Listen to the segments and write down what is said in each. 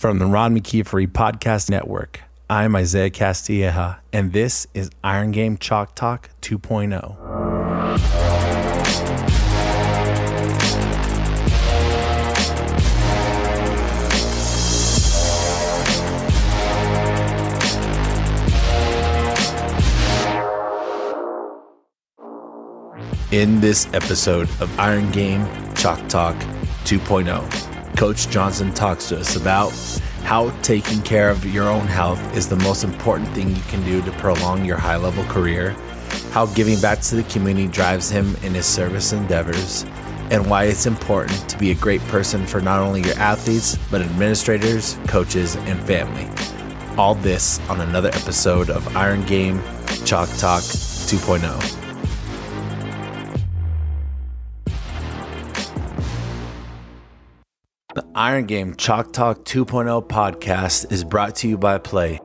From the Ron McKeefery Podcast Network, I'm Isaiah Castilleja, and this is Iron Game Chalk Talk 2.0. In this episode of Iron Game Chalk Talk 2.0, Coach Johnson talks to us about how taking care of your own health is the most important thing you can do to prolong your high level career, how giving back to the community drives him in his service endeavors, and why it's important to be a great person for not only your athletes, but administrators, coaches, and family. All this on another episode of Iron Game Chalk Talk 2.0. Iron Game Chalk Talk 2.0 podcast is brought to you by Play.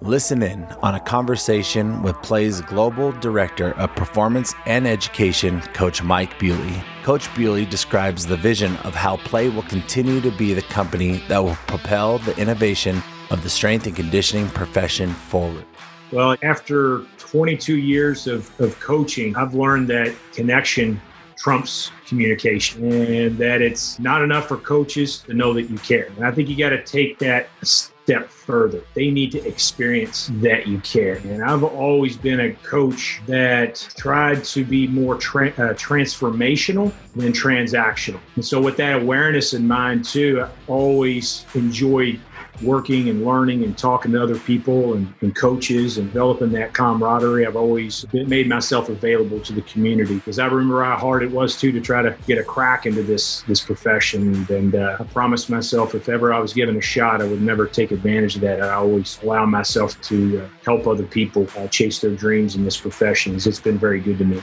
Listen in on a conversation with Play's Global Director of Performance and Education, Coach Mike Bewley. Coach Bewley describes the vision of how Play will continue to be the company that will propel the innovation of the strength and conditioning profession forward. Well, after 22 years of, of coaching, I've learned that connection trumps communication and that it's not enough for coaches to know that you care. And I think you got to take that a step further. They need to experience that you care. And I've always been a coach that tried to be more tra- uh, transformational than transactional. And so, with that awareness in mind, too, I always enjoyed working and learning and talking to other people and, and, coaches and developing that camaraderie. I've always made myself available to the community because I remember how hard it was too to try to get a crack into this this profession. And uh, I promised myself if ever I was given a shot, I would never take advantage of that. I always allow myself to uh, help other people uh, chase their dreams in this profession. It's been very good to me.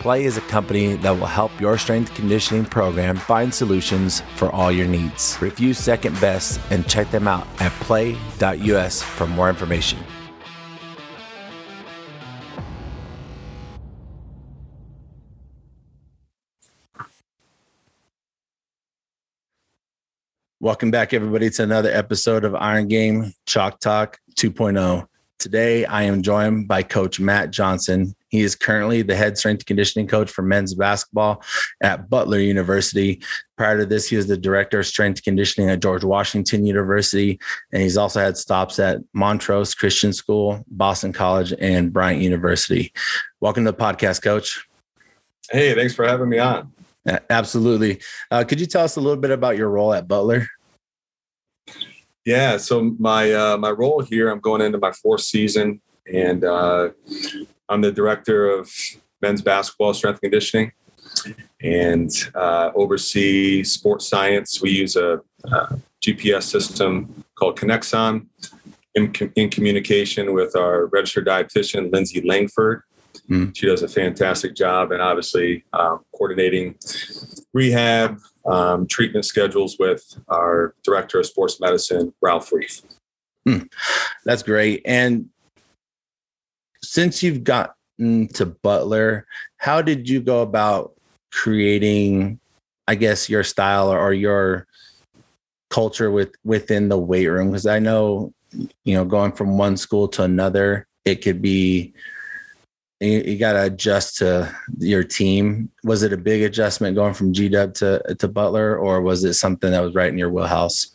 Play is a company that will help your strength conditioning program find solutions for all your needs. Review Second Best and check them out at play.us for more information. Welcome back, everybody, to another episode of Iron Game Chalk Talk 2.0. Today, I am joined by Coach Matt Johnson. He is currently the head strength and conditioning coach for men's basketball at Butler University. Prior to this, he was the director of strength and conditioning at George Washington University. And he's also had stops at Montrose Christian School, Boston College, and Bryant University. Welcome to the podcast, Coach. Hey, thanks for having me on. Absolutely. Uh, could you tell us a little bit about your role at Butler? Yeah, so my uh, my role here, I'm going into my fourth season, and uh, I'm the director of men's basketball strength conditioning, and uh, oversee sports science. We use a, a GPS system called Kinexon in, in communication with our registered dietitian Lindsay Langford. Mm. She does a fantastic job, and obviously um, coordinating rehab, um, treatment schedules with our director of sports medicine, Ralph Reiff. Hmm. That's great. And since you've gotten to Butler, how did you go about creating, I guess, your style or, or your culture with within the weight room? Because I know, you know, going from one school to another, it could be you, you got to adjust to your team. Was it a big adjustment going from G Dub to to Butler, or was it something that was right in your wheelhouse?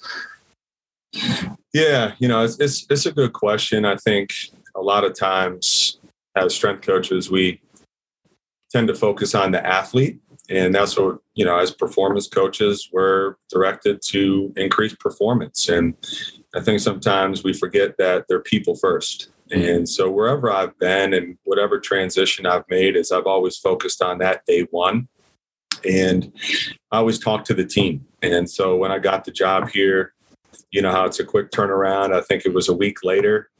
Yeah, you know, it's, it's it's a good question. I think a lot of times as strength coaches, we tend to focus on the athlete, and that's what you know. As performance coaches, we're directed to increase performance, and I think sometimes we forget that they're people first. And so wherever I've been and whatever transition I've made is I've always focused on that day one. And I always talk to the team. And so when I got the job here, you know how it's a quick turnaround. I think it was a week later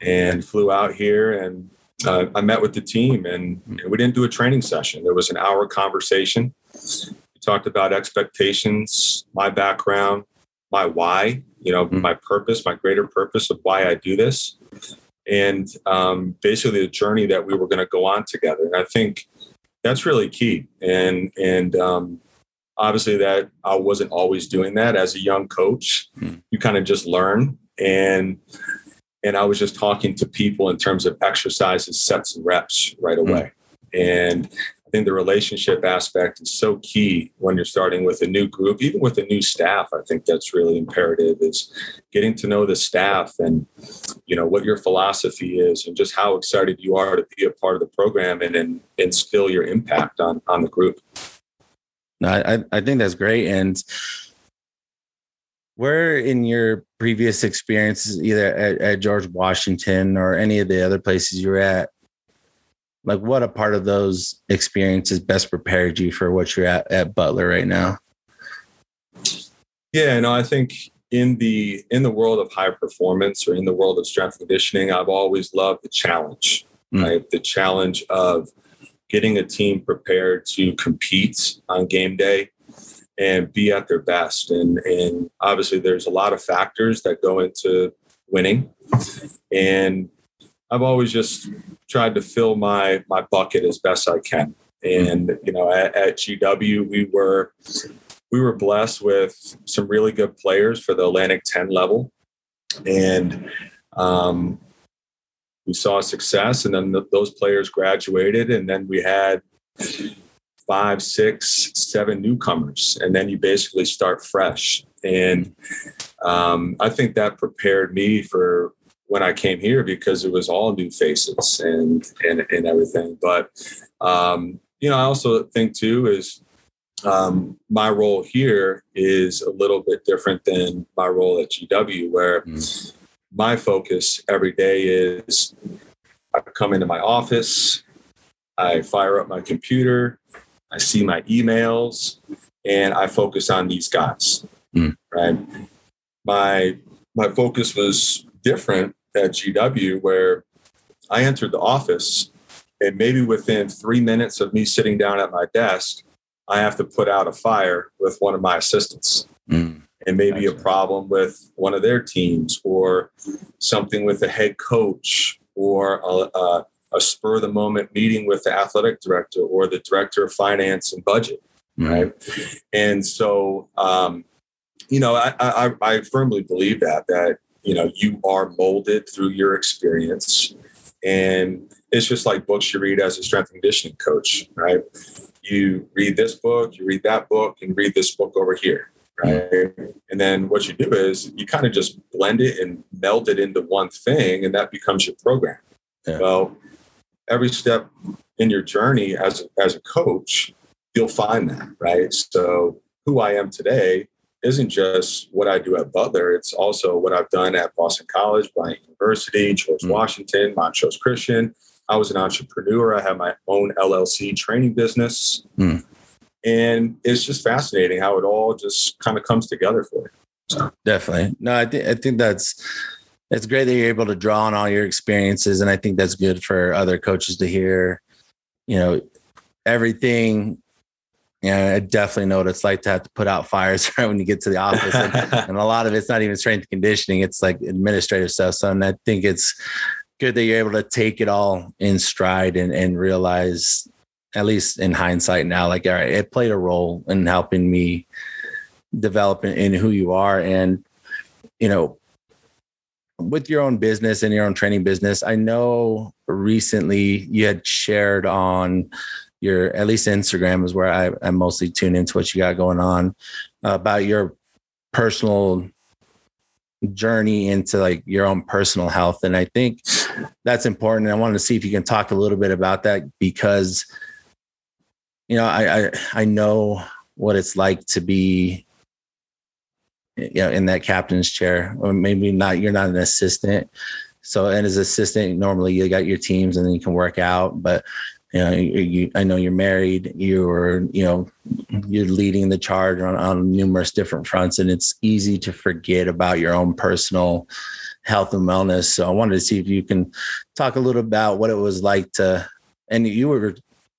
and flew out here and uh, I met with the team and, we didn't do a training session. There was an hour conversation. We talked about expectations, my background, my why, you know, mm-hmm. my purpose, my greater purpose of why I do this and um, basically the journey that we were going to go on together. And I think that's really key. And and um, obviously that I wasn't always doing that as a young coach. Mm. You kind of just learn and and I was just talking to people in terms of exercises, sets and reps right hmm. away. Mm. And I think the relationship aspect is so key when you're starting with a new group, even with a new staff. I think that's really imperative is getting to know the staff and you know what your philosophy is and just how excited you are to be a part of the program and, and instill your impact on on the group. No, I, I think that's great. And where in your previous experiences, either at, at, George Washington or any of the other places you were at, like what a part of those experiences best prepared you for what you're at at Butler right now? Yeah, no, I think in the in the world of high performance or in the world of strength conditioning, I've always loved the challenge, mm. right? The challenge of getting a team prepared to compete on game day and be at their best. And, and obviously, there's a lot of factors that go into winning. And I've always just tried to fill my my bucket as best I can. And you know, at, at GW, we were we were blessed with some really good players for the Atlantic 10 level, and um, we saw success. And then the, those players graduated, and then we had five, six, seven newcomers, and then you basically start fresh. And um, I think that prepared me for when I came here because it was all new faces and and, and everything. But um, you know, I also think too is um, my role here is a little bit different than my role at GW, where mm. my focus every day is I come into my office, I fire up my computer, I see my emails, and I focus on these guys. Mm. Right. My my focus was different at GW, where I entered the office, and maybe within three minutes of me sitting down at my desk, I have to put out a fire with one of my assistants. Mm. And maybe gotcha. a problem with one of their teams, or something with the head coach, or a, a a spur of the moment meeting with the athletic director or the director of finance and budget mm-hmm. right? And so um, you know I, I, I firmly believe that that you know you are molded through your experience. And it's just like books you read as a strength and conditioning coach right? You read this book you read that book and read this book over here right? And then what you do is you kind of just blend it and meld it into one thing and that becomes your program. Yeah. well every step in your journey as as a coach, you'll find that, right? So who I am today isn't just what I do at Butler. It's also what I've done at Boston College, Bryant University, George mm. Washington, Montrose Christian. I was an entrepreneur. I have my own LLC training business. Mm. And it's just fascinating how it all just kind of comes together for you. So. Definitely. No, I think I think that's it's great that you're able to draw on all your experiences and i think that's good for other coaches to hear you know everything yeah, I definitely know what it's like to have to put out fires right when you get to the office. And, and, a lot of it's not even strength conditioning, it's like administrative stuff. So and I think it's good that you're able to take it all in stride and, and realize, at least in hindsight now, like, all right, it played a role in helping me develop in, in who you are. And, you know, with your own business and your own training business, I know recently you had shared on your at least Instagram is where I, I mostly tune into what you got going on uh, about your personal journey into like your own personal health. And I think that's important. And I wanted to see if you can talk a little bit about that because you know, I, I, I know what it's like to be you know, in that captain's chair, or maybe not. You're not an assistant. So, and as assistant, normally you got your teams, and then you can work out. But you know, you, you, I know you're married. You're, you know, you're leading the charge on, on numerous different fronts, and it's easy to forget about your own personal health and wellness. So, I wanted to see if you can talk a little about what it was like to. And you were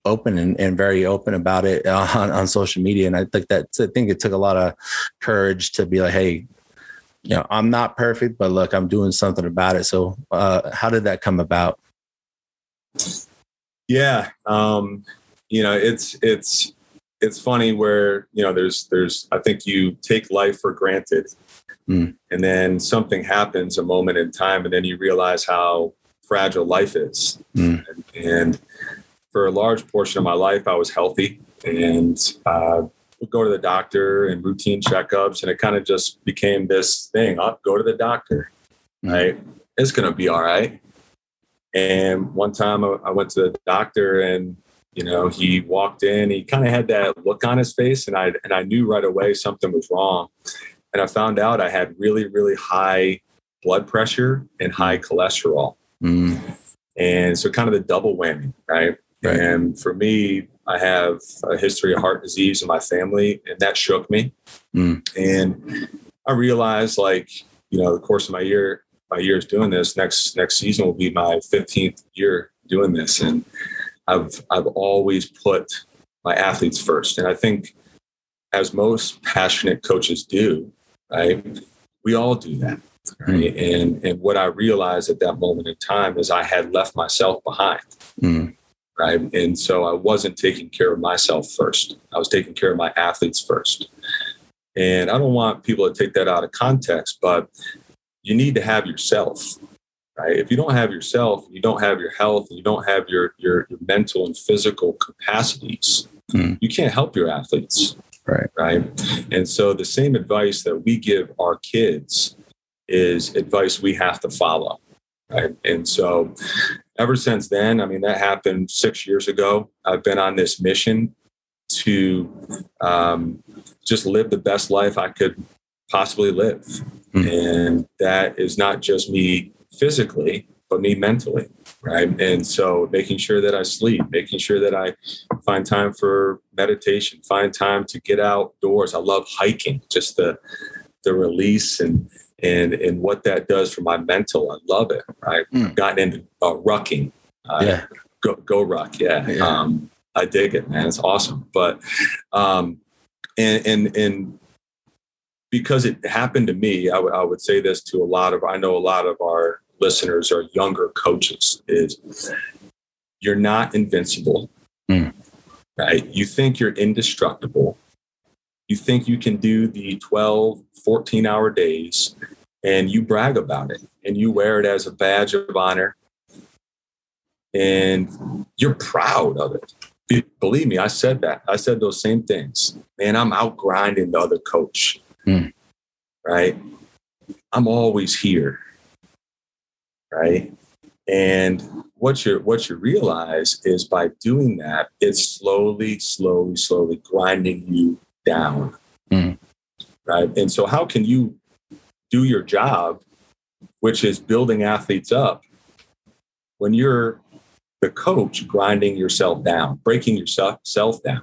open and, and very open about it on, on social media. And I think that I think it took a lot of courage to be like, hey, you know, I'm not perfect, but look, I'm doing something about it. So, uh, how did that come about? Yeah, um, you know, it's it's it's funny where you know there's there's I think you take life for granted, Mm. and then something happens a moment in time, and then you realize how fragile life is. Mm. And, and for a large portion of my life, I was healthy and uh, would go to the doctor and routine checkups, and it kind of just became this thing. I'll go to the doctor, Mm. right? It's gonna be all right. And one time I I went to the doctor and you know he walked in he kind of had that look on his face and i and i knew right away something was wrong and i found out i had really really high blood pressure and high cholesterol Mm. and so kind of the double whammy right, Right. and for me i have a history of heart disease in my family and that shook me Mm. and i realized like you know the course of my year my years doing this next next season will be my 15th year doing this and I've I've always put my athletes first, and I think as most passionate coaches do, right, we all do that, right? And and what I realized at that moment in time is I had left myself behind, Mm. Right, and so I wasn't taking care of myself first. I was taking care of my athletes first, and I don't want people to take that out of context, but you need to have yourself right? If you don't have yourself, you don't have your health, and you don't have your your, your mental and physical capacities, Mm. you can't help your athletes, Right. Right. And so the same advice that we give our kids is advice we have to follow, right? And so ever since then, I mean, that happened six years ago. I've been on this mission to um, just live the best life I could possibly live. Mm. And that is not just me physically, but me mentally. Right. And so making sure that I sleep, making sure that I find time for meditation, find time to get outdoors. I love hiking, just the the release and and and what that does for my mental. I love it. Right. Mm. Gotten into uh, rucking. Uh, Yeah. Go, go ruck. Yeah. Yeah. Um, I dig it, man. It's awesome. But um, and and and because it happened to me, I would I would say this to a lot of I know a lot of our listeners are younger coaches is you're not invincible. Mm. Right? You think you're indestructible. You think you can do the 12, 14 hour days and you brag about it and you wear it as a badge of honor and you're proud of it. Believe me, I said that. I said those same things. Man, I'm out grinding the other coach. Hmm. Right? I'm always here. Right? And what you what you realize is by doing that, it's slowly, slowly, slowly grinding you down. Hmm. Right. And so how can you do your job, which is building athletes up, when you're the coach grinding yourself down, breaking yourself down.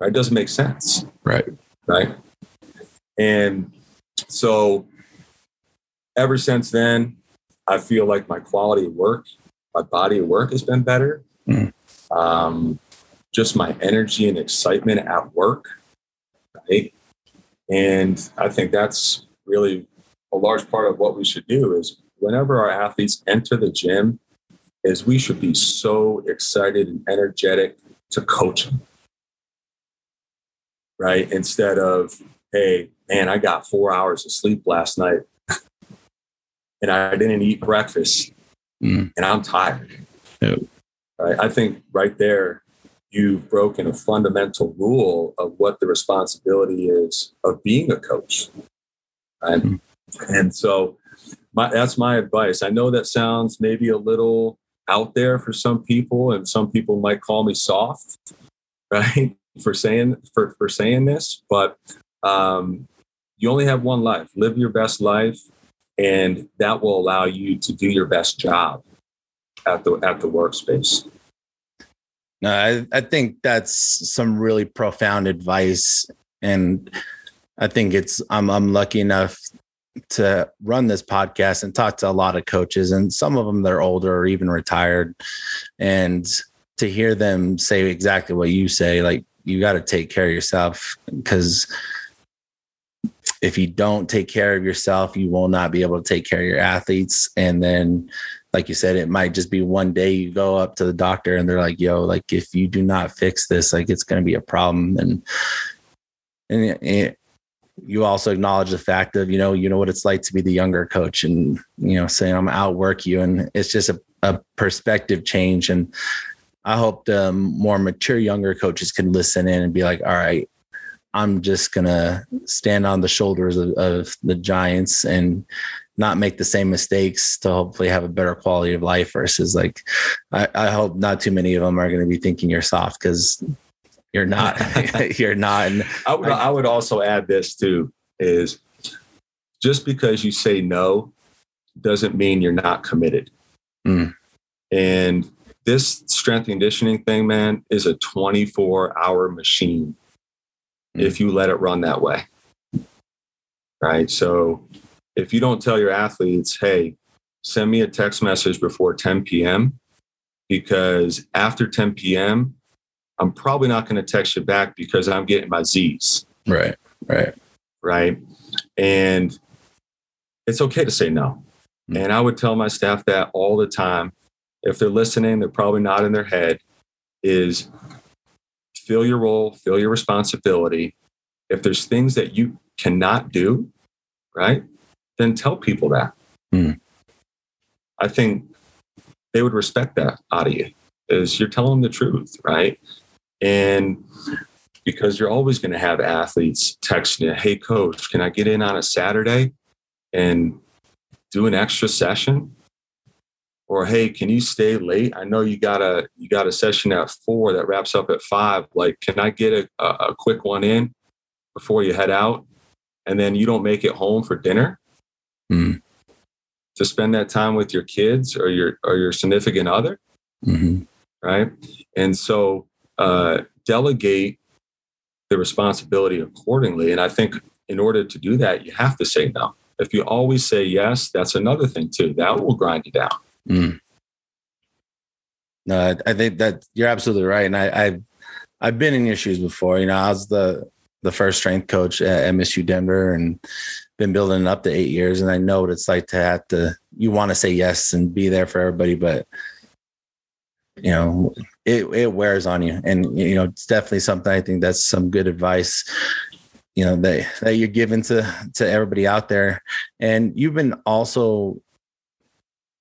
Right? It doesn't make sense. Right. Right. And so ever since then, I feel like my quality of work, my body of work has been better. Mm. Um, just my energy and excitement at work. Right. And I think that's really a large part of what we should do is whenever our athletes enter the gym, is we should be so excited and energetic to coach them. Right. Instead of, hey, man, I got four hours of sleep last night and I didn't eat breakfast Mm. and I'm tired. Right. I think right there, you've broken a fundamental rule of what the responsibility is of being a coach. Right. Mm. And so my, that's my advice. I know that sounds maybe a little out there for some people, and some people might call me soft, right, for saying for, for saying this. But um, you only have one life. Live your best life, and that will allow you to do your best job at the at the workspace. No, I, I think that's some really profound advice. And I think it's I'm I'm lucky enough to run this podcast and talk to a lot of coaches and some of them they're older or even retired. And to hear them say exactly what you say, like you got to take care of yourself because if you don't take care of yourself, you will not be able to take care of your athletes. And then, like you said, it might just be one day you go up to the doctor and they're like, yo, like if you do not fix this, like it's going to be a problem. And, and it, you also acknowledge the fact of, you know, you know what it's like to be the younger coach and, you know, saying I'm outwork you. And it's just a, a perspective change. And I hope the more mature younger coaches can listen in and be like, all right, I'm just gonna stand on the shoulders of, of, the giants and not make the same mistakes to hopefully have a better quality of life versus like I, I hope not too many of them are gonna be thinking you're soft because you're not you're not and I would I would also add this too is just because you say no doesn't mean you're not committed. Mm. And this strength conditioning thing, man, is a 24 hour machine if you let it run that way. Right. So if you don't tell your athletes, hey, send me a text message before 10 p.m., because after 10 p.m., I'm probably not going to text you back because I'm getting my Z's. Right. Right. Right. And it's okay to say no. Mm-hmm. And I would tell my staff that all the time. If they're listening, they're probably not in their head, is feel your role, feel your responsibility. If there's things that you cannot do, right, then tell people that. Mm. I think they would respect that out of you is you're telling them the truth, right? And because you're always going to have athletes texting you, hey, coach, can I get in on a Saturday and do an extra session? or hey can you stay late i know you got a you got a session at four that wraps up at five like can i get a, a quick one in before you head out and then you don't make it home for dinner mm. to spend that time with your kids or your or your significant other mm-hmm. right and so uh, delegate the responsibility accordingly and i think in order to do that you have to say no if you always say yes that's another thing too that will grind you down Mm. No, I, think that you're absolutely right, and I, I've I've been in your shoes before. You know, I was the the first strength coach at MSU Denver, and been building up to eight years, and I know what it's like to have to. You want to say yes and be there for everybody, but you know, it it wears on you, and you know, it's definitely something. I think that's some good advice you know that that you're giving to to everybody out there and you've been also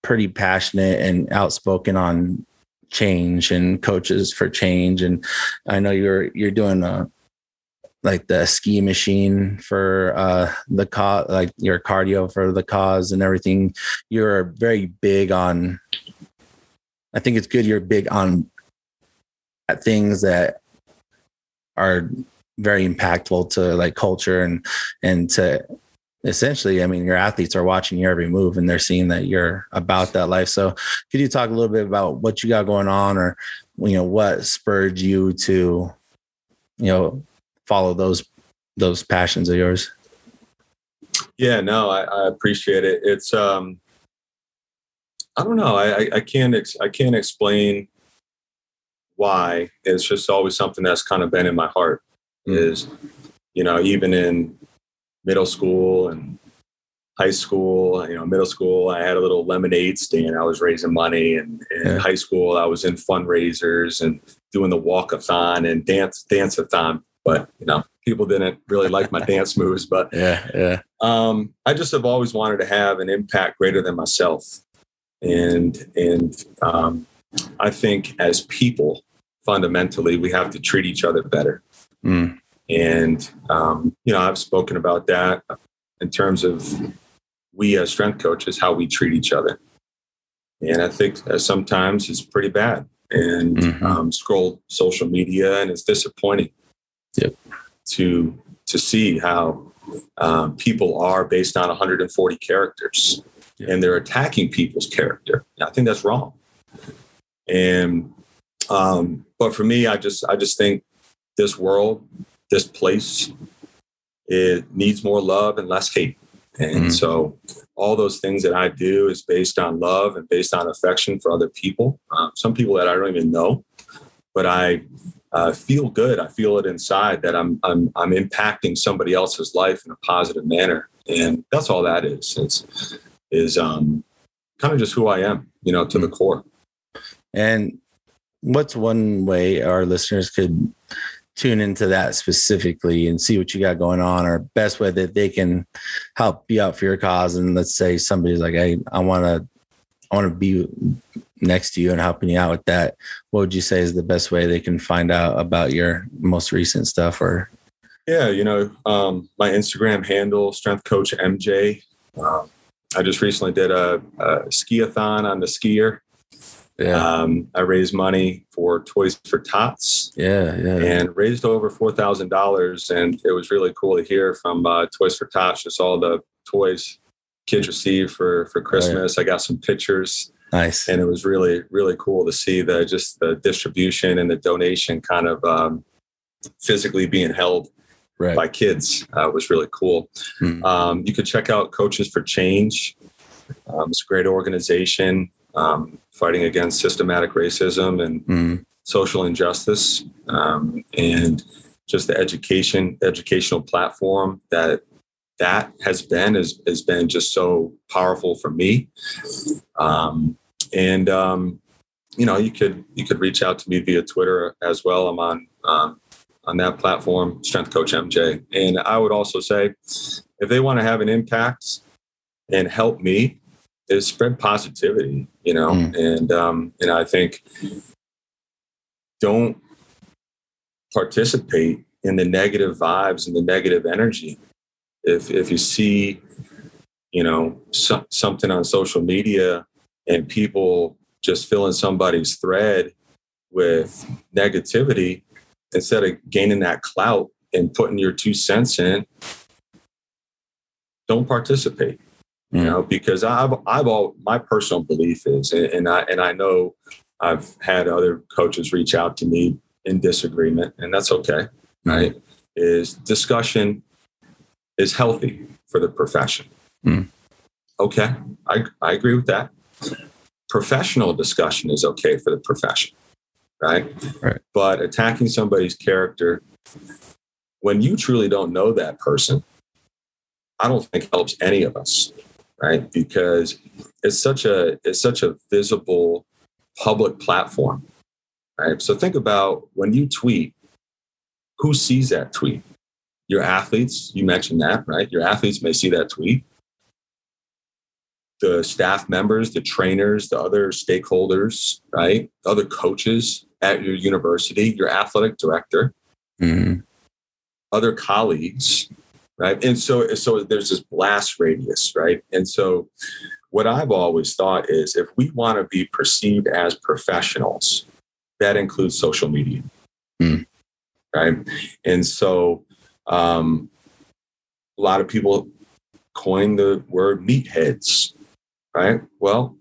pretty passionate and outspoken on change and coaches for change. And I know you're you're doing a like the ski machine for uh the cause like your cardio for the cause and everything. You're very big on I think it's good you're big on things that are very impactful to like culture and and to essentially, I mean, your athletes are watching your every move and they're seeing that you're about that life. So, could you talk a little bit about what you got going on, or you know, what spurred you to, you know, follow those those passions of yours? Yeah, no, I, I appreciate it. It's um, I don't know, I I can't ex- I can't explain why. It's just always something that's kind of been in my heart. Mm. Is you know, even in middle school and high school, you know, middle school, I had a little lemonade stand. I was raising money, and in yeah. high school, I was in fundraisers and doing the walkathon and dance danceathon. But you know, people didn't really like my dance moves. But yeah, yeah. Um, I just have always wanted to have an impact greater than myself, and and um, I think as people, fundamentally, we have to treat each other better. Mm. And, um, you know, I've spoken about that in terms of we as strength coaches, how we treat each other. And I think sometimes it's pretty bad. And mm-hmm. um, scroll social media, and it's disappointing yep. to to see how um, people are based on 140 characters, yep. and they're attacking people's character. I think that's wrong. And um, but for me, I just I just think this world this place it needs more love and less hate. And mm-hmm. so all those things that I do is based on love and based on affection for other people. Um, some people that I don't even know, but I uh, feel good. I feel it inside that I'm I'm I'm impacting somebody else's life in a positive manner, and that's all that is. It's is um, kind of just who I am, you know, to the core. And what's one way our listeners could tune into that specifically and see what you got going on or best way that they can help you out for your cause and let's say somebody's like hey i want to i want to be next to you and helping you out with that what would you say is the best way they can find out about your most recent stuff or yeah you know um, my instagram handle strength coach mj um, i just recently did a, a skiathon on the SkiErg yeah. Um, I raised money for Toys for Tots. Yeah, yeah. And raised over four thousand dollars, and it was really cool to hear from uh, Toys for Tots just all the toys kids receive for for Christmas. Oh, yeah. I got some pictures. Nice. And it was really really cool to see the just the distribution and the donation kind of um, physically being held right. by kids uh, was really cool. Hmm. Um, you could check out Coaches for Change. Um, it's a great organization um, fighting against systematic racism and mm. social injustice, um, and just the education educational platform that that has been has, has been just so powerful for me. Um, and um, you know, you could you could reach out to me via Twitter as well. I'm on um, on that platform, Strength Coach MJ. And I would also say, if they want to have an impact and help me, is spread positivity, you know, mm. and um, and I think don't participate in the negative vibes and the negative energy. If if you see, you know, so, something on social media and people just filling somebody's thread with negativity, instead of gaining that clout and putting your two cents in, don't participate you know, because I've I've all my personal belief is, and I and I know I've had other coaches reach out to me in disagreement, and that's okay, right? Is discussion is healthy for the profession. Mm. Okay, I I agree with that. Professional discussion is okay for the profession, right? Right. But attacking somebody's character when you truly don't know that person, I don't think helps any of us right? Because it's such a it's such a visible public platform, right? So think about when you tweet, who sees that tweet? Your athletes, you mentioned that, right? Your athletes may see that tweet. The staff members, the trainers, the other stakeholders, right? Other coaches at your university, your athletic director, mm-hmm. other colleagues, right and so so there's this blast radius right and so what i've always thought is if we want to be perceived as professionals that includes social media mm. right and so um, a lot of people coin the word meatheads right well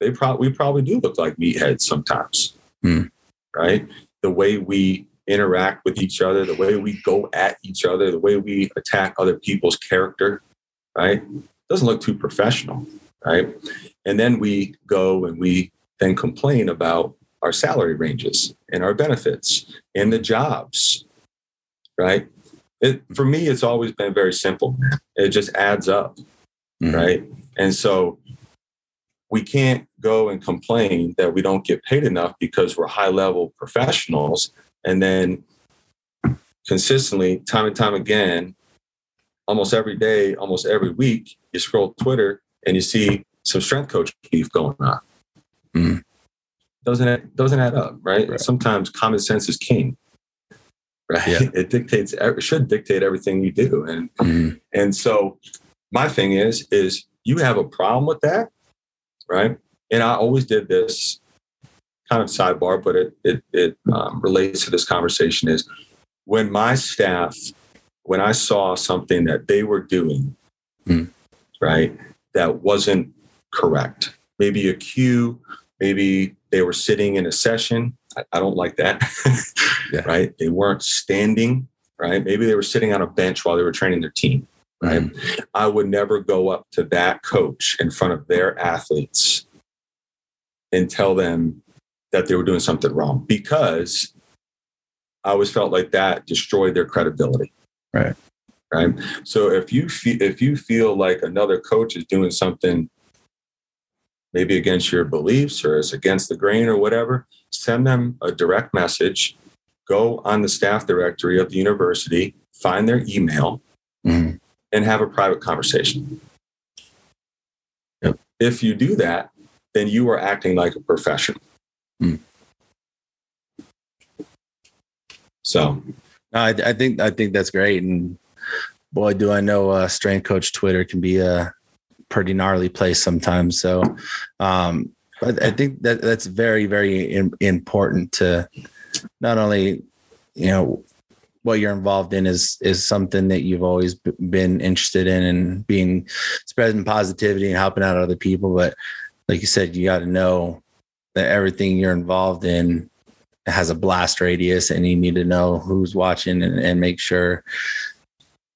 they probably we probably do look like meatheads sometimes mm. right the way we interact with each other, the way we go at each other, the way we attack other people's character, right? Doesn't look too professional, right? And then we go and we then complain about our salary ranges and our benefits and the jobs, right? It, for me, it's always been very simple. It just adds up, mm-hmm. right? And so we can't go and complain that we don't get paid enough because we're high level professionals and then consistently, time and time again, almost every day, almost every week, you scroll Twitter and you see some strength coach beef going on. Mm. Doesn't it doesn't add up, right? right? Sometimes common sense is king. Right? Yeah. It dictates it should dictate everything you do. And mm. and so my thing is is you have a problem with that, right? And I always did this kind of sidebar, but it it, it um, relates to this conversation is when my staff, when I saw something that they were doing, mm. right, that wasn't correct, maybe a cue, maybe they were sitting in a session. I, I don't like that, yeah. right? They weren't standing, right? Maybe they were sitting on a bench while they were training their team, right? Mm. I would never go up to that coach in front of their athletes and tell them that they were doing something wrong because I always felt like that destroyed their credibility. Right. Right. So if you feel if you feel like another coach is doing something maybe against your beliefs or it's against the grain or whatever, send them a direct message. Go on the staff directory of the university, find their email, Mhm. And have a private conversation. Yep. If you do that, then you are acting like a professional. Mm. So, I, I think I think that's great, and boy, do I know uh, strength coach Twitter can be a pretty gnarly place sometimes. So, um, but I think that that's very very in, important to not only you know what you're involved in is is something that you've always been interested in and being spreading positivity and helping out other people, but like you said, you got to know that everything you're involved in has a blast radius and you need to know who's watching and, and make sure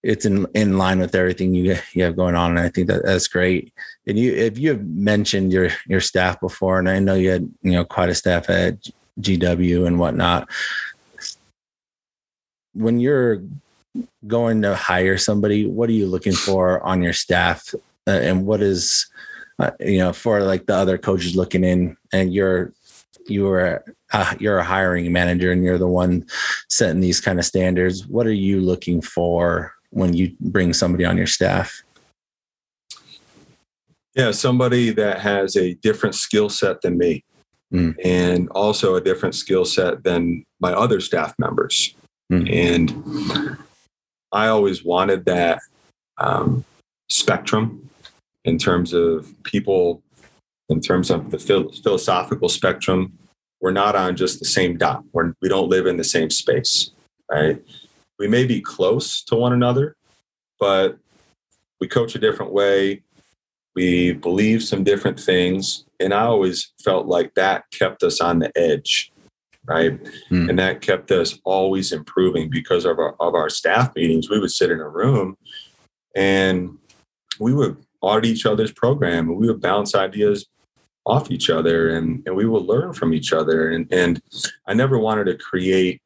it's in, in line with everything you, you have going on. And I think that that's great. And you, if you have mentioned your, your staff before, and I know you had, you know, quite a staff at GW and whatnot, when you're going to hire somebody, what are you looking for on your staff? Uh, and what is, uh, you know, for like the other coaches looking in and you're, you are uh, you're a hiring manager and you're the one setting these kind of standards. What are you looking for when you bring somebody on your staff? yeah, somebody that has a different skill set than me Mm. and also a different skill set than my other staff members. Mm. And I always wanted that um, spectrum in terms of people, in terms of the phil- philosophical spectrum. We're not on just the same dot. We're, we don't live in the same space, right? We may be close to one another, but we coach a different way. We believe some different things. And I always felt like that kept us on the edge right? Hmm. And that kept us always improving because of our of our staff meetings. We would sit in a room and we would audit each other's program and we would bounce ideas off each other and, and we would learn from each other. And, and I never wanted to create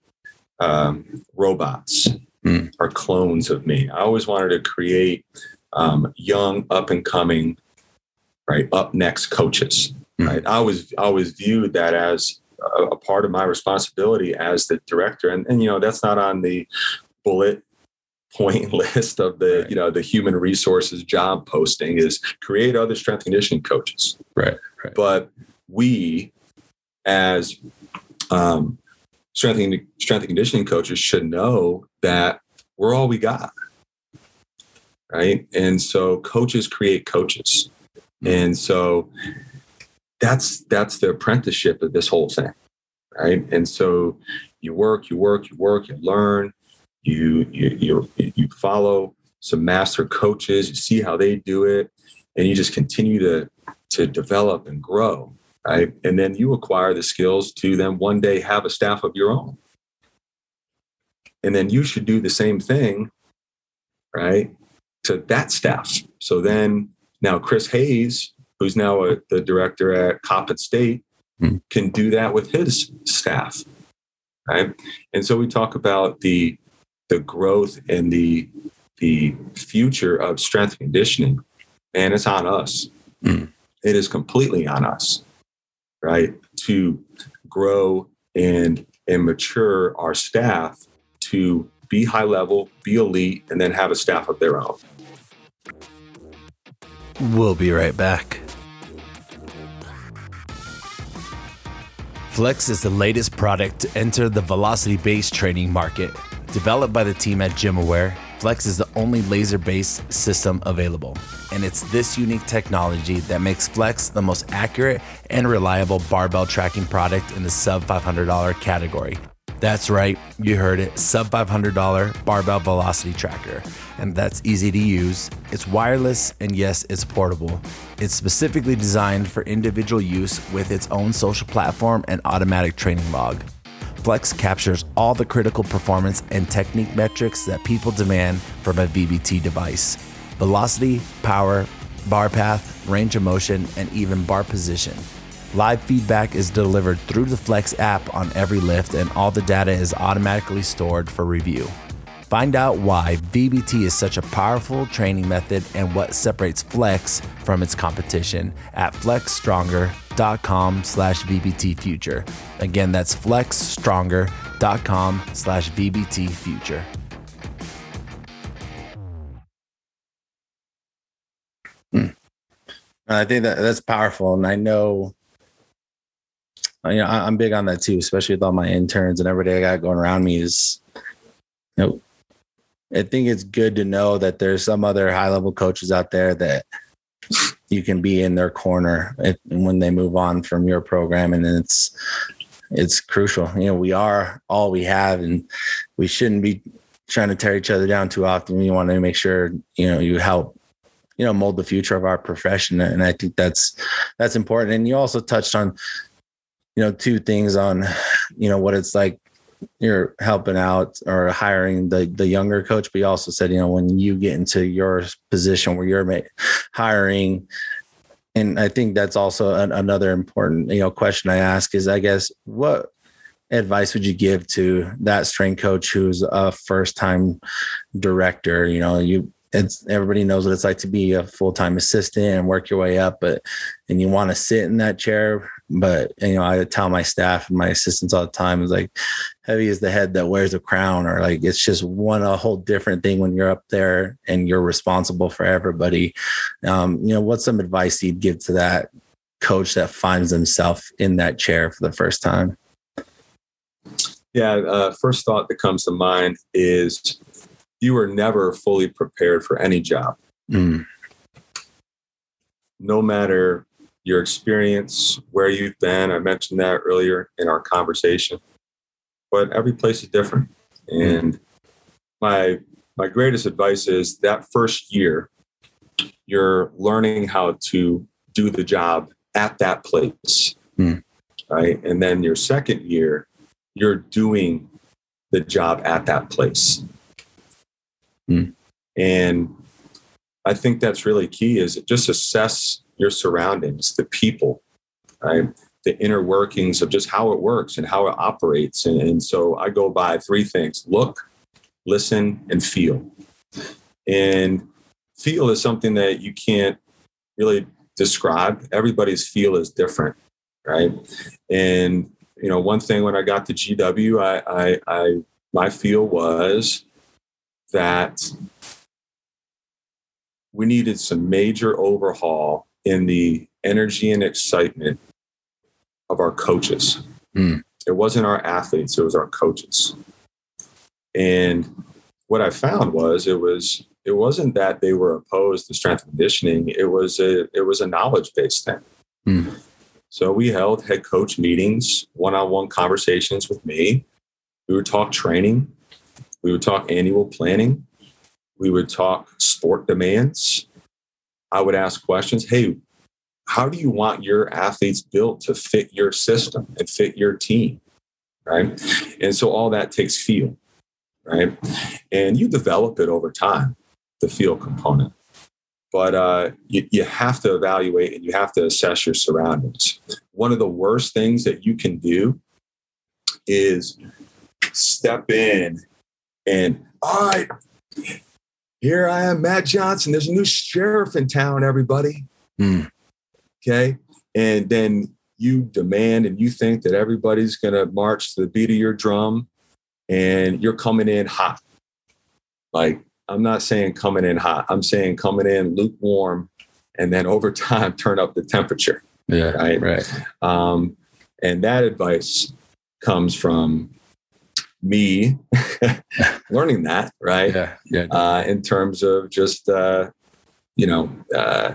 um, robots Hmm. or clones of me. I always wanted to create um, young, up and coming, right, up next coaches. Hmm. Right. I always I always viewed that as a, a part of my responsibility as the director. And, and you know, that's not on the bullet point list of the, Right. you know, the human resources job posting is create other strength conditioning coaches. Right. Right. But we as um, strength, and, strength and conditioning coaches should know that we're all we got. Right. And so coaches create coaches. And so that's that's the apprenticeship of this whole thing. Right. And so you work, you work, you work, you learn, you you you you follow some master coaches, you see how they do it, and you just continue to to develop and grow. Right. And then you acquire the skills to then one day have a staff of your own. And then you should do the same thing, right, to that staff. So then now Chris Hayes, who's now a, the director at Coppin State, Hmm. can do that with his staff, right? And so we talk about the the growth and the the future of strength conditioning, and it's on us. Hmm. It is completely on us, right, to grow and and mature our staff to be high level, be elite, and then have a staff of their own. We'll be right back. Flex is the latest product to enter the velocity based training market. Developed by the team at GymAware, Flex is the only laser based system available. And it's this unique technology that makes Flex the most accurate and reliable barbell tracking product in the sub $500 category. That's right, you heard it sub $500 barbell velocity tracker. And that's easy to use. It's wireless, and yes, it's portable. It's specifically designed for individual use with its own social platform and automatic training log. Flex captures all the critical performance and technique metrics that people demand from a VBT device velocity, power, bar path, range of motion, and even bar position. Live feedback is delivered through the Flex app on every lift, and all the data is automatically stored for review. Find out why VBT is such a powerful training method and what separates Flex from its competition at flexstronger.com slash VBT future. Again, that's flexstronger.com slash VBT future. Hmm. I think that that's powerful. And I know, you know, I'm big on that too, especially with all my interns and every day I got going around me is, you know, I think it's good to know that there's some other high level coaches out there that you can be in their corner if, when they move on from your program, and it's it's crucial. You know, we are all we have, and we shouldn't be trying to tear each other down too often. We want to make sure you know you help you know mold the future of our profession, and I think that's that's important. And you also touched on you know two things on you know what it's like you're helping out or hiring the the younger coach, but you also said, you know, when you get into your position where you're hiring, and I think that's also an, another important you know question I ask is, I guess, what advice would you give to that strength coach who's a first time director? You know, you it's everybody knows what it's like to be a full-time assistant and work your way up but and you want to sit in that chair but you know i tell my staff and my assistants all the time is like heavy is the head that wears a crown or like it's just one a whole different thing when you're up there and you're responsible for everybody um, you know what's some advice you'd give to that coach that finds himself in that chair for the first time yeah uh, first thought that comes to mind is you were never fully prepared for any job. Mm. No matter your experience, where you've been, I mentioned that earlier in our conversation, but every place is different. And my my greatest advice is that first year, you're learning how to do the job at that place. Mm. Right. And then your second year, you're doing the job at that place. Mm. And I think that's really key is just assess your surroundings, the people, right? The inner workings of just how it works and how it operates. And, and so I go by three things look, listen, and feel. And feel is something that you can't really describe. Everybody's feel is different, right? And you know, one thing when I got to GW, I, I, I my feel was that we needed some major overhaul in the energy and excitement of our coaches. Mm. It wasn't our athletes, it was our coaches. And what I found was it was it wasn't that they were opposed to strength conditioning, it was a it was a knowledge based thing. Mm. So we held head coach meetings, one-on-one conversations with me. We would talk training, we would talk annual planning. We would talk sport demands. I would ask questions. Hey, how do you want your athletes built to fit your system and fit your team? Right. And so all that takes feel. Right. And you develop it over time, the feel component. But uh, you, you have to evaluate and you have to assess your surroundings. One of the worst things that you can do is step in and all right, here I am, Matt Johnson. There's a new sheriff in town, everybody. Mm. Okay. And then you demand and you think that everybody's going to march to the beat of your drum and you're coming in hot. Like, I'm not saying coming in hot, I'm saying coming in lukewarm and then over time turn up the temperature. Yeah. Right. Right. Um, and that advice comes from me learning that, right? Yeah. yeah. Uh, in terms of just, uh, you know, uh,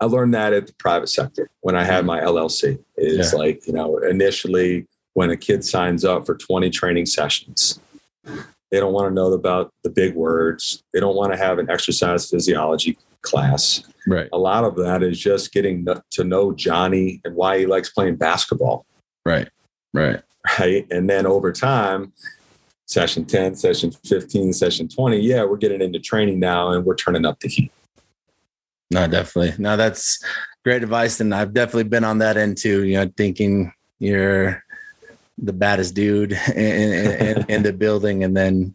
I learned that at the private sector when I had mm-hmm. my LLC. Is yeah. like, you know, initially when a kid signs up for 20 training sessions, they don't want to know about the big words. They don't want to have an exercise physiology class. Right. A lot of that is just getting to know Johnny and why he likes playing basketball. Right. Right right? And then over time, session 10, session 15, session 20, yeah, we're getting into training now and we're turning up the heat. No, definitely. No, that's great advice. And I've definitely been on that end too, you know, thinking you're the baddest dude in, in, in the building. And then,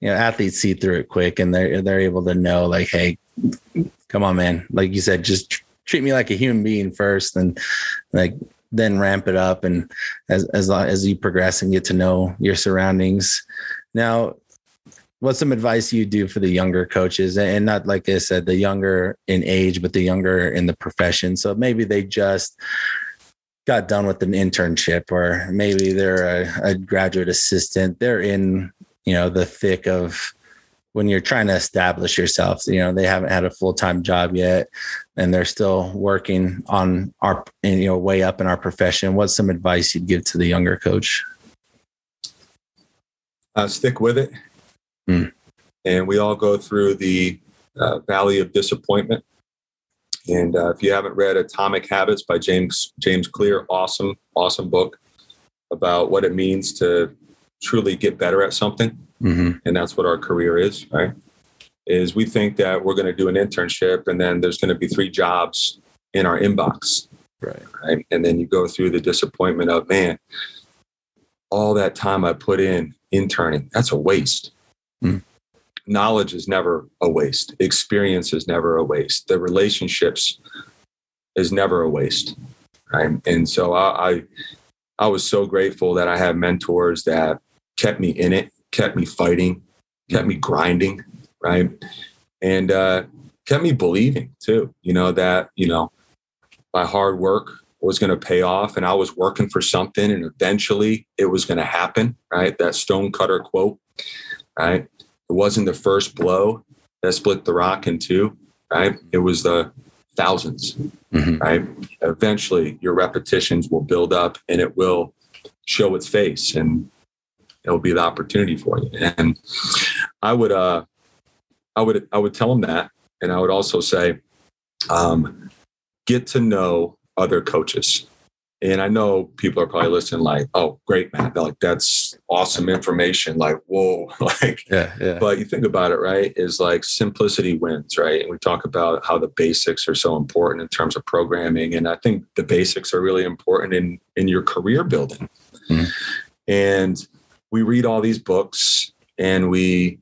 you know, athletes see through it quick and they're, they're able to know like, Hey, come on, man. Like you said, just treat me like a human being first and like then ramp it up and as as as you progress and get to know your surroundings. Now what's some advice you do for the younger coaches? And not like i said the younger in age but the younger in the profession. So maybe they just got done with an internship or maybe they're a, a graduate assistant. They're in you know the thick of when you're trying to establish yourself you know they haven't had a full-time job yet and they're still working on our you know way up in our profession. What's some advice you'd give to the younger coach? Uh, stick with it. Mm. and we all go through the uh, valley of disappointment. And uh, if you haven't read atomic habits by james james clear awesome awesome book about what it means to truly get better at something mm-hmm. and that's what our career is right is we think that we're going to do an internship and then there's going to be three jobs in our inbox. Right. Right. And then you go through the disappointment of, man, all that time I put in interning, that's a waste. Mm. Knowledge is never a waste. Experience is never a waste. The relationships is never a waste. Right. And so I, I, I was so grateful that I had mentors that kept me in it, kept me fighting, kept me grinding right? And uh, kept me believing too, you know, that, you know, my hard work was going to pay off and I was working for something and eventually it was going to happen, right? That stonecutter quote, right? It wasn't the first blow that split the rock in two, right? It was the 1000s mm-hmm. right? Eventually your repetitions will build up and it will show its face and it'll be the opportunity for you. And I would, uh, I would I would tell them that, and I would also say, um, get to know other coaches. And I know people are probably listening, like, "Oh, great, man! They're like, that's awesome information." Like, whoa, like, yeah, yeah. But you think about it, right? Is like simplicity wins, right? And we talk about how the basics are so important in terms of programming, and I think the basics are really important in in your career building. Mm-hmm. And we read all these books, and we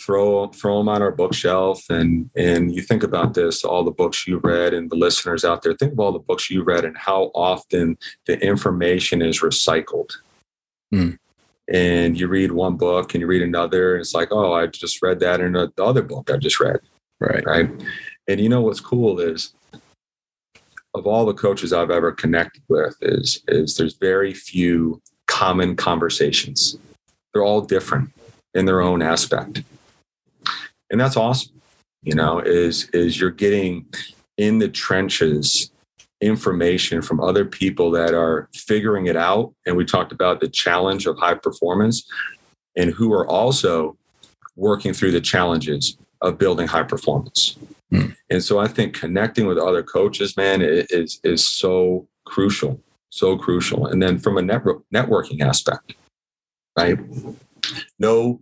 throw throw them on our bookshelf. And and you think about this all the books you've read and the listeners out there think of all the books you've read and how often the information is recycled. Mm. and you read one book and you read another and it's like oh i just read that in the other book i just read. Right. Right? And you know what's cool is of all the coaches i've ever connected with is is there's very few common conversations. They're all different in their own aspect. And that's awesome you know is is you're getting in the trenches information from other people that are figuring it out. And we talked about the challenge of high performance and who are also working through the challenges of building high performance. Mm. and so i think connecting with other coaches man is is so crucial so crucial and then from a network, networking aspect right no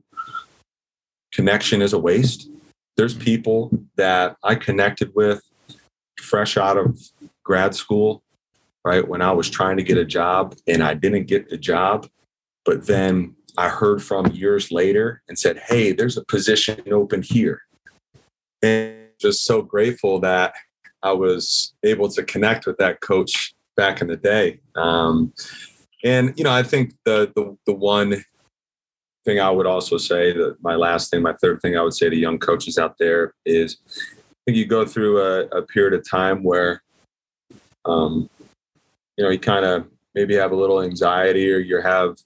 connection is a waste. There's people that I connected with fresh out of grad school, right? When I was trying to get a job and I didn't get the job, but then I heard from years later and said, Hey, there's a position open here. And just so grateful that I was able to connect with that coach back in the day. Um, and you know, I think the the the one thing I would also say that my last thing, my third thing I would say to young coaches out there is I think you go through a, a period of time where, um, you know, you kind of maybe have a little anxiety or you have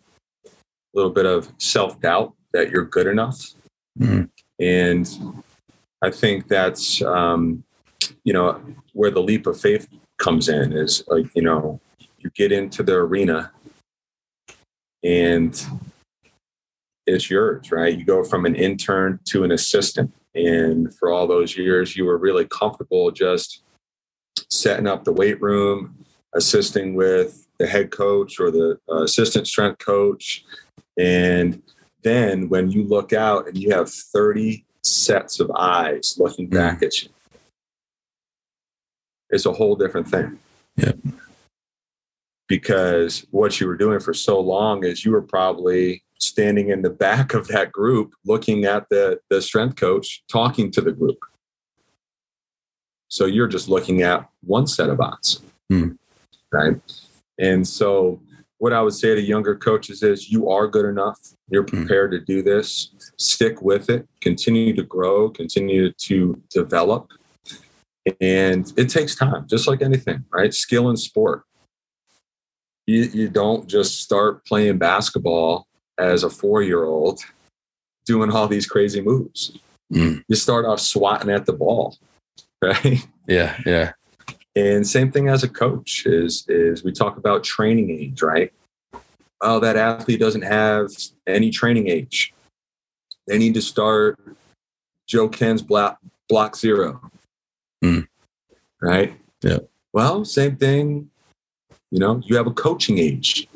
a little bit of self doubt that you're good enough. Mm-hmm. And I think that's, um, you know, where the leap of faith comes in is like, you know, you get into the arena and it's yours, right? You go from an intern to an assistant. And for all those years, you were really comfortable just setting up the weight room, assisting with the head coach or the uh, assistant strength coach. And then when you look out and you have 30 sets of eyes looking mm. back at you, it's a whole different thing. Yeah. Because what you were doing for so long is you were probably standing in the back of that group looking at the, the strength coach talking to the group. So you're just looking at one set of odds. Hmm. Right. And so what I would say to younger coaches is you are good enough. You're Hmm. prepared to do this. Stick with it. Continue to grow. Continue to develop. And it takes time, just like anything, right? Skill in sport. You, you don't just start playing basketball as a four year old doing all these crazy moves. Mm. You start off swatting at the ball, right? Yeah, yeah. And same thing as a coach is is we talk about training age, right? Oh, that athlete doesn't have any training age. They need to start Joe Kenn's block block zero. Hmm. Right? Yeah. Well, same thing. You know, you have a coaching age,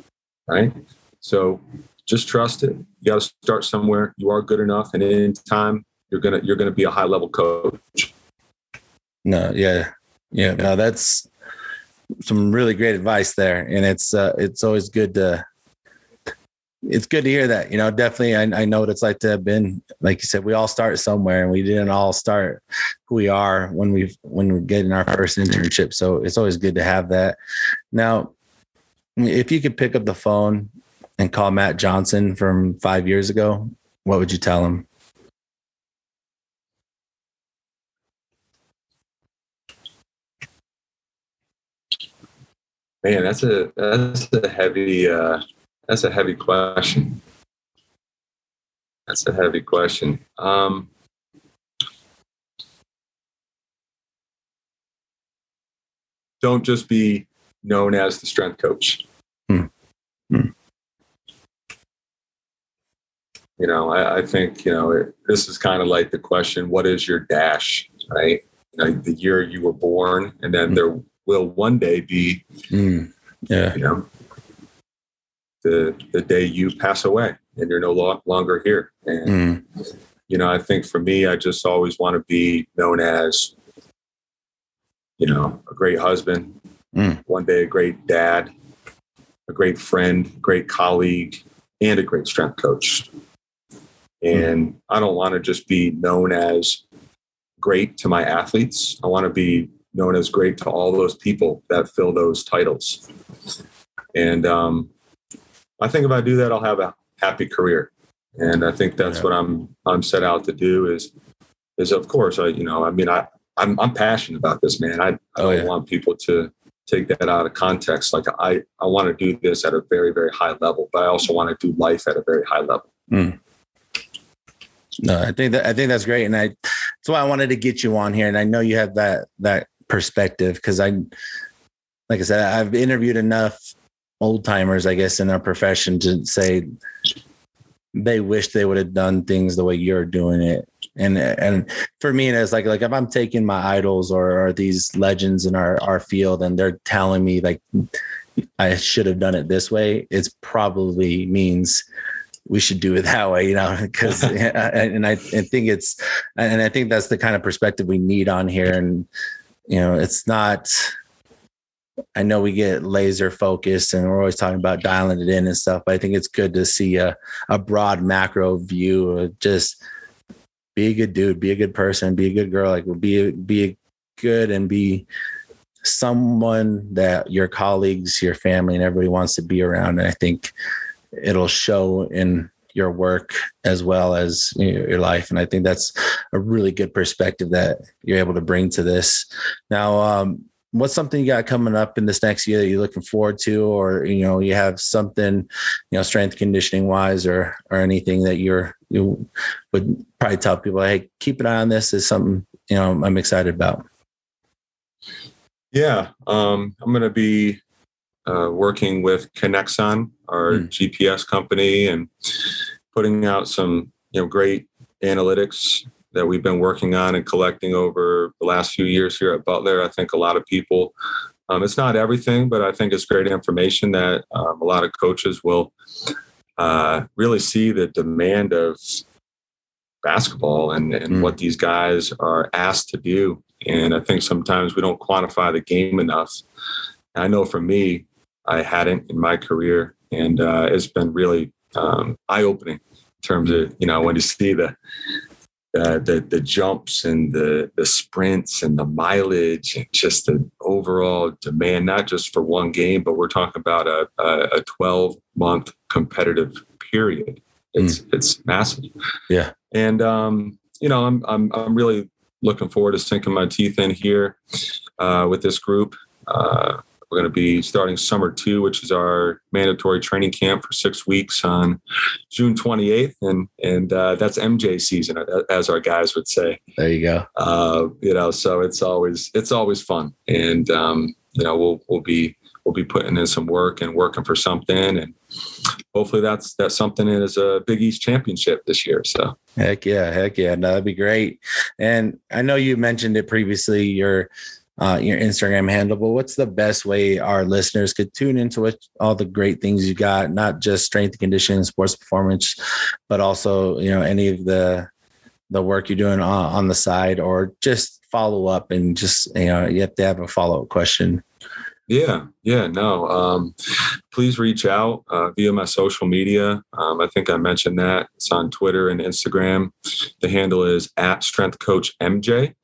right? So just trust it. You got to start somewhere. You are good enough, and in time, you're gonna you're gonna be a high level coach. No, yeah, yeah. No, that's some really great advice there, and it's uh, it's always good to it's good to hear that. You know, definitely, I, I know what it's like to have been. Like you said, we all start somewhere, and we didn't all start who we are when we when we're getting our first internship. So it's always good to have that. Now, if you could pick up the phone and call Matt Johnson from five years ago, what would you tell him? Man, that's a that's a heavy uh, that's a heavy question. That's a heavy question. Um, don't just be known as the strength coach. Hmm. Hmm. You know, I, I think you know it, this is kind of like the question: What is your dash? Right? You know, the year you were born, and then Hmm. there will one day be Mm, yeah, you know the the day you pass away and you're no lo- longer here. And Mm, you know i think for me i just always want to be known as you know a great husband Mm. one day a great dad a great friend great colleague and a great strength coach. And i don't want to just be known as great to my athletes. I want to be known as great to all those people that fill those titles. And um, I think if I do that, I'll have a happy career. And I think that's Yeah. what I'm I'm set out to do. Is is of course I you know I mean I I'm I'm passionate about this man. I, I Oh, don't yeah. want people to take that out of context. Like I I want to do this at a very very high level, but I also want to do life at a very high level. Hmm. No, I think that I think that's great, and I that's why I wanted to get you on here, and I know you have that that perspective because I, like I said, I've interviewed enough old timers, I guess, in our profession to say they wish they would have done things the way you're doing it. And and for me, it's like like if I'm taking my idols or, or these legends in our our field, and they're telling me like I should have done it this way, it's probably means we should do it that way, you know, because and I, I think it's and I think that's the kind of perspective we need on here. And you know, it's not I know we get laser focused and we're always talking about dialing it in and stuff, but I think it's good to see a, a broad macro view of just be a good dude, be a good person, be a good girl, like be be good and be someone that your colleagues, your family, and everybody wants to be around. And I think it'll show in your work as well as your life. And I think that's a really good perspective that you're able to bring to this. Now, um, what's something you got coming up in this next year that you're looking forward to, or you know, you have something, you know, strength conditioning wise, or or anything that you're you would probably tell people, hey, keep an eye on this. Is something you know I'm excited about. Yeah, um, I'm going to be uh, working with Kinexon, our Hmm. GPS company, and putting out some you know great analytics that we've been working on and collecting over the last few years here at Butler. I think a lot of people. Um, it's not everything, but I think it's great information that um, a lot of coaches will uh, really see the demand of basketball and, and Hmm. what these guys are asked to do And I think sometimes we don't quantify the game enough. I know for me, I hadn't in my career, and uh, it's been really um, eye opening in terms of you know when you see the uh, the the jumps and the the sprints and the mileage and just the overall demand, not just for one game, but we're talking about a a, 12 month competitive period. It's mm. it's massive. Yeah, and um, you know I'm I'm I'm really looking forward to sinking my teeth in here uh, with this group. Uh, we're going to be starting summer two, which is our mandatory training camp for six weeks on June 28th, and and uh, that's MJ season, as our guys would say. There you go. Uh, you know, so it's always it's always fun, and um, you know we'll we'll be we'll be putting in some work and working for something, and hopefully that's that's something is a Big East championship this year. So heck yeah, heck yeah, no, that'd be great. And I know you mentioned it previously. You're uh, your Instagram handle. But what's the best way our listeners could tune into what, all the great things you got, not just strength conditioning, sports performance, but also you know any of the the work you're doing on, on the side, or just follow up and just you know you have to have a follow up question. Yeah, yeah, no. Um, please reach out uh, via my social media. Um, I think I mentioned that it's on Twitter and Instagram. The handle is at Strength Coach MJ,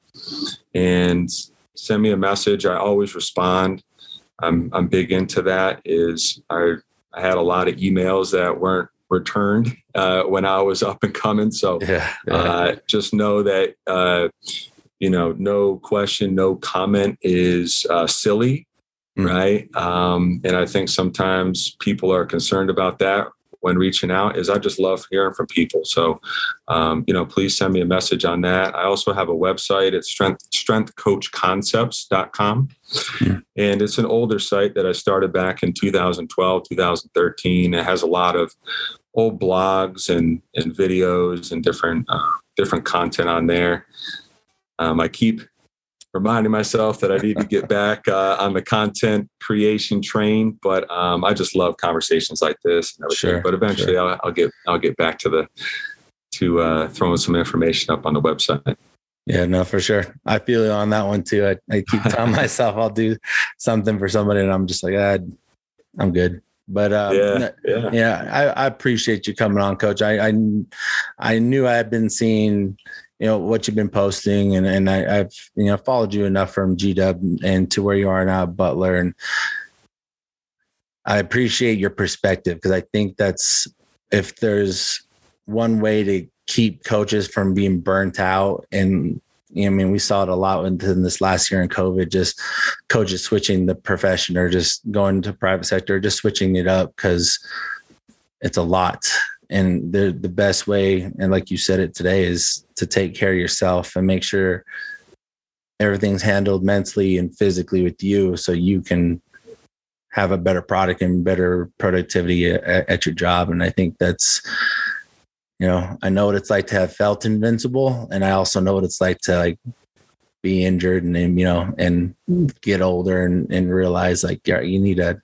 and send me a message. I always respond. I'm I'm big into that. Is I I had a lot of emails that weren't returned uh, when I was up and coming. So yeah, yeah. Uh, just know that uh, you know no question, no comment is uh, silly, mm. right? Um, and I think sometimes people are concerned about that when reaching out is I just love hearing from people. So, um, you know, please send me a message on that. I also have a website. It's strength, strengthcoachconcepts.com. Yeah. And it's an older site that I started back in 2012, 2013. It has a lot of old blogs and, and videos and different, uh, different content on there. Um, I keep reminding myself that I need to get back uh, on the content creation train. But um, I just love conversations like this and everything. Sure, but eventually, sure. I'll, I'll, get I'll get back to the to uh, throwing some information up on the website. Yeah, no, for sure. I feel you on that one too. I, I keep telling myself I'll do something for somebody, and I'm just like, ah, I'm good. But uh, yeah, yeah, yeah I, I, appreciate you coming on, Coach. I, I I knew I had been seeing you know what you've been posting and and I, have you know followed you enough from GW and to where you are now Butler and I appreciate your perspective because I think that's if there's one way to keep coaches from being burnt out and you know, I mean, we saw it a lot in this last year in COVID, just coaches switching the profession or just going to private sector, just switching it up because it's a lot and the the best way and like you said it today is to take care of yourself and make sure everything's handled mentally and physically with you so you can have a better product and better productivity at, at your job. And i think that's you know i know what it's like to have felt invincible and i also know what it's like to like be injured and you know and get older and, and realize like yeah, you need to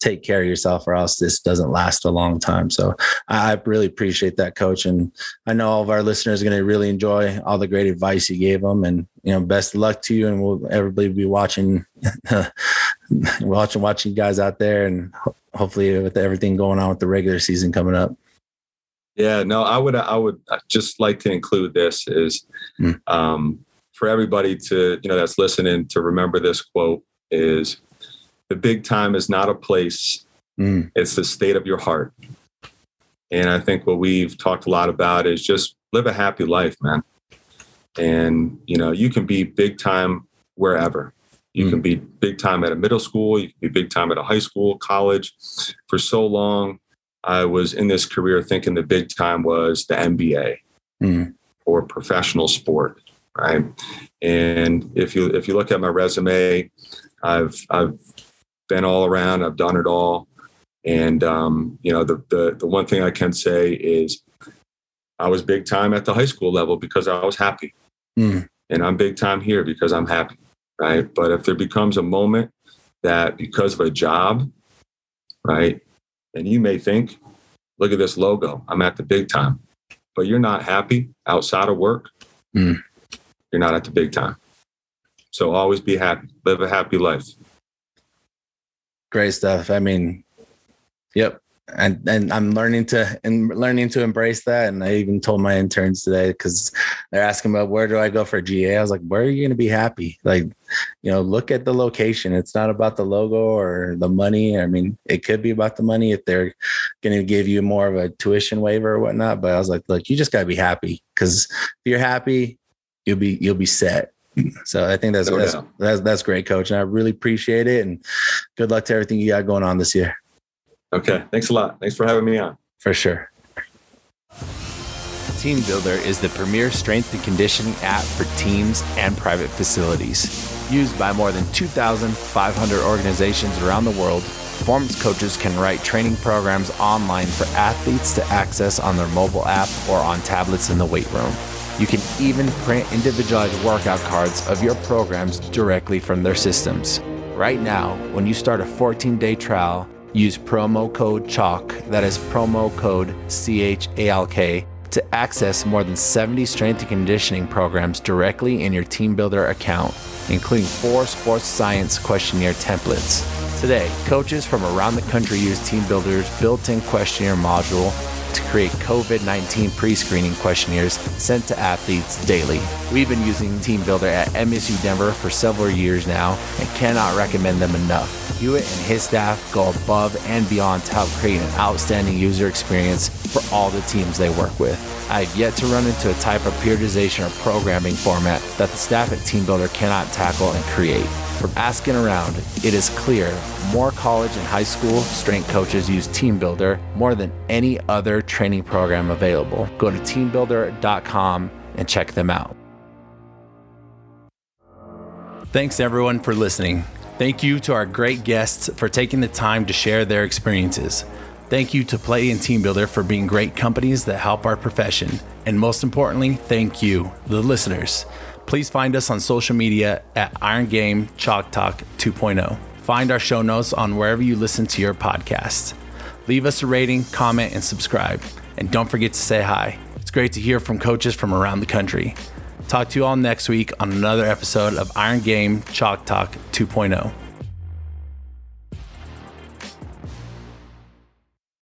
take care of yourself or else this doesn't last a long time. So I really appreciate that coach. And I know all of our listeners are going to really enjoy all the great advice you gave them and, you know, best of luck to you. And we'll everybody be watching, watching, watching guys out there and hopefully with everything going on with the regular season coming up. Yeah, no, I would, I would just like to include this is, mm. um, for everybody to, you know, that's listening to remember this quote is the big time is not a place, mm. it's the state of your heart. And I think what we've talked a lot about is just live a happy life, man. And, you know, you can be big time wherever. You mm. can be big time at a middle school, you can be big time at a high school, college. For so long, I was in this career thinking the big time was the NBA mm. or professional sport, right? And if you if you look at my resume, I've I've been all around. I've done it all. And um, you know, the, the the one thing I can say is I was big time at the high school level because I was happy. Mm. And I'm big time here because I'm happy. Right. But if there becomes a moment that because of a job, right, and you may think, look at this logo, I'm at the big time. But you're not happy outside of work, mm. you're not at the big time. So always be happy, live a happy life. Great stuff. I mean, yep. And and I'm learning to and learning to embrace that. And I even told my interns today because they're asking about where do I go for GA. I was like, where are you going to be happy? Like, you know, look at the location. It's not about the logo or the money. I mean, it could be about the money if they're going to give you more of a tuition waiver or whatnot. But I was like, look, you just got to be happy because if you're happy, you'll be you'll be set. So I think that's No that's, that's that's great, coach, and I really appreciate it. And good luck to everything you got going on this year, Okay. Thanks a lot. Thanks for having me on. for sure. TeamBuildr is the premier strength and conditioning app for teams and private facilities. Used by more than 2,500 organizations around the world, performance coaches can write training programs online for athletes to access on their mobile app or on tablets in the weight room. You can even print individualized workout cards of your programs directly from their systems. Right now, when you start a 14 day trial, use promo code CHALK, that is promo code C H A L K, to access more than 70 strength and conditioning programs directly in your TeamBuildr account, including four sports science questionnaire templates. Today, coaches from around the country use TeamBuildr's built in questionnaire module to create COVID 19 pre screening questionnaires sent to athletes daily. We've been using TeamBuildr at MSU Denver for several years now and cannot recommend them enough. Hewitt and his staff go above and beyond to help create an outstanding user experience for all the teams they work with. I have yet to run into a type of periodization or programming format that the staff at TeamBuildr cannot tackle and create. From asking around, it is clear more college and high school strength coaches use TeamBuildr more than any other training program available. Go to teambuildr.com and check them out. Thanks everyone for listening. Thank you to our great guests for taking the time to share their experiences. Thank you to Play and TeamBuildr for being great companies that help our profession. And most importantly, thank you, the listeners. Please find us on social media at Iron Game Chalk Talk 2.0. Find our show notes on wherever you listen to your podcasts. Leave us a rating, comment, and subscribe. And don't forget to say hi. It's great to hear from coaches from around the country. Talk to you all next week on another episode of Iron Game Chalk Talk 2.0.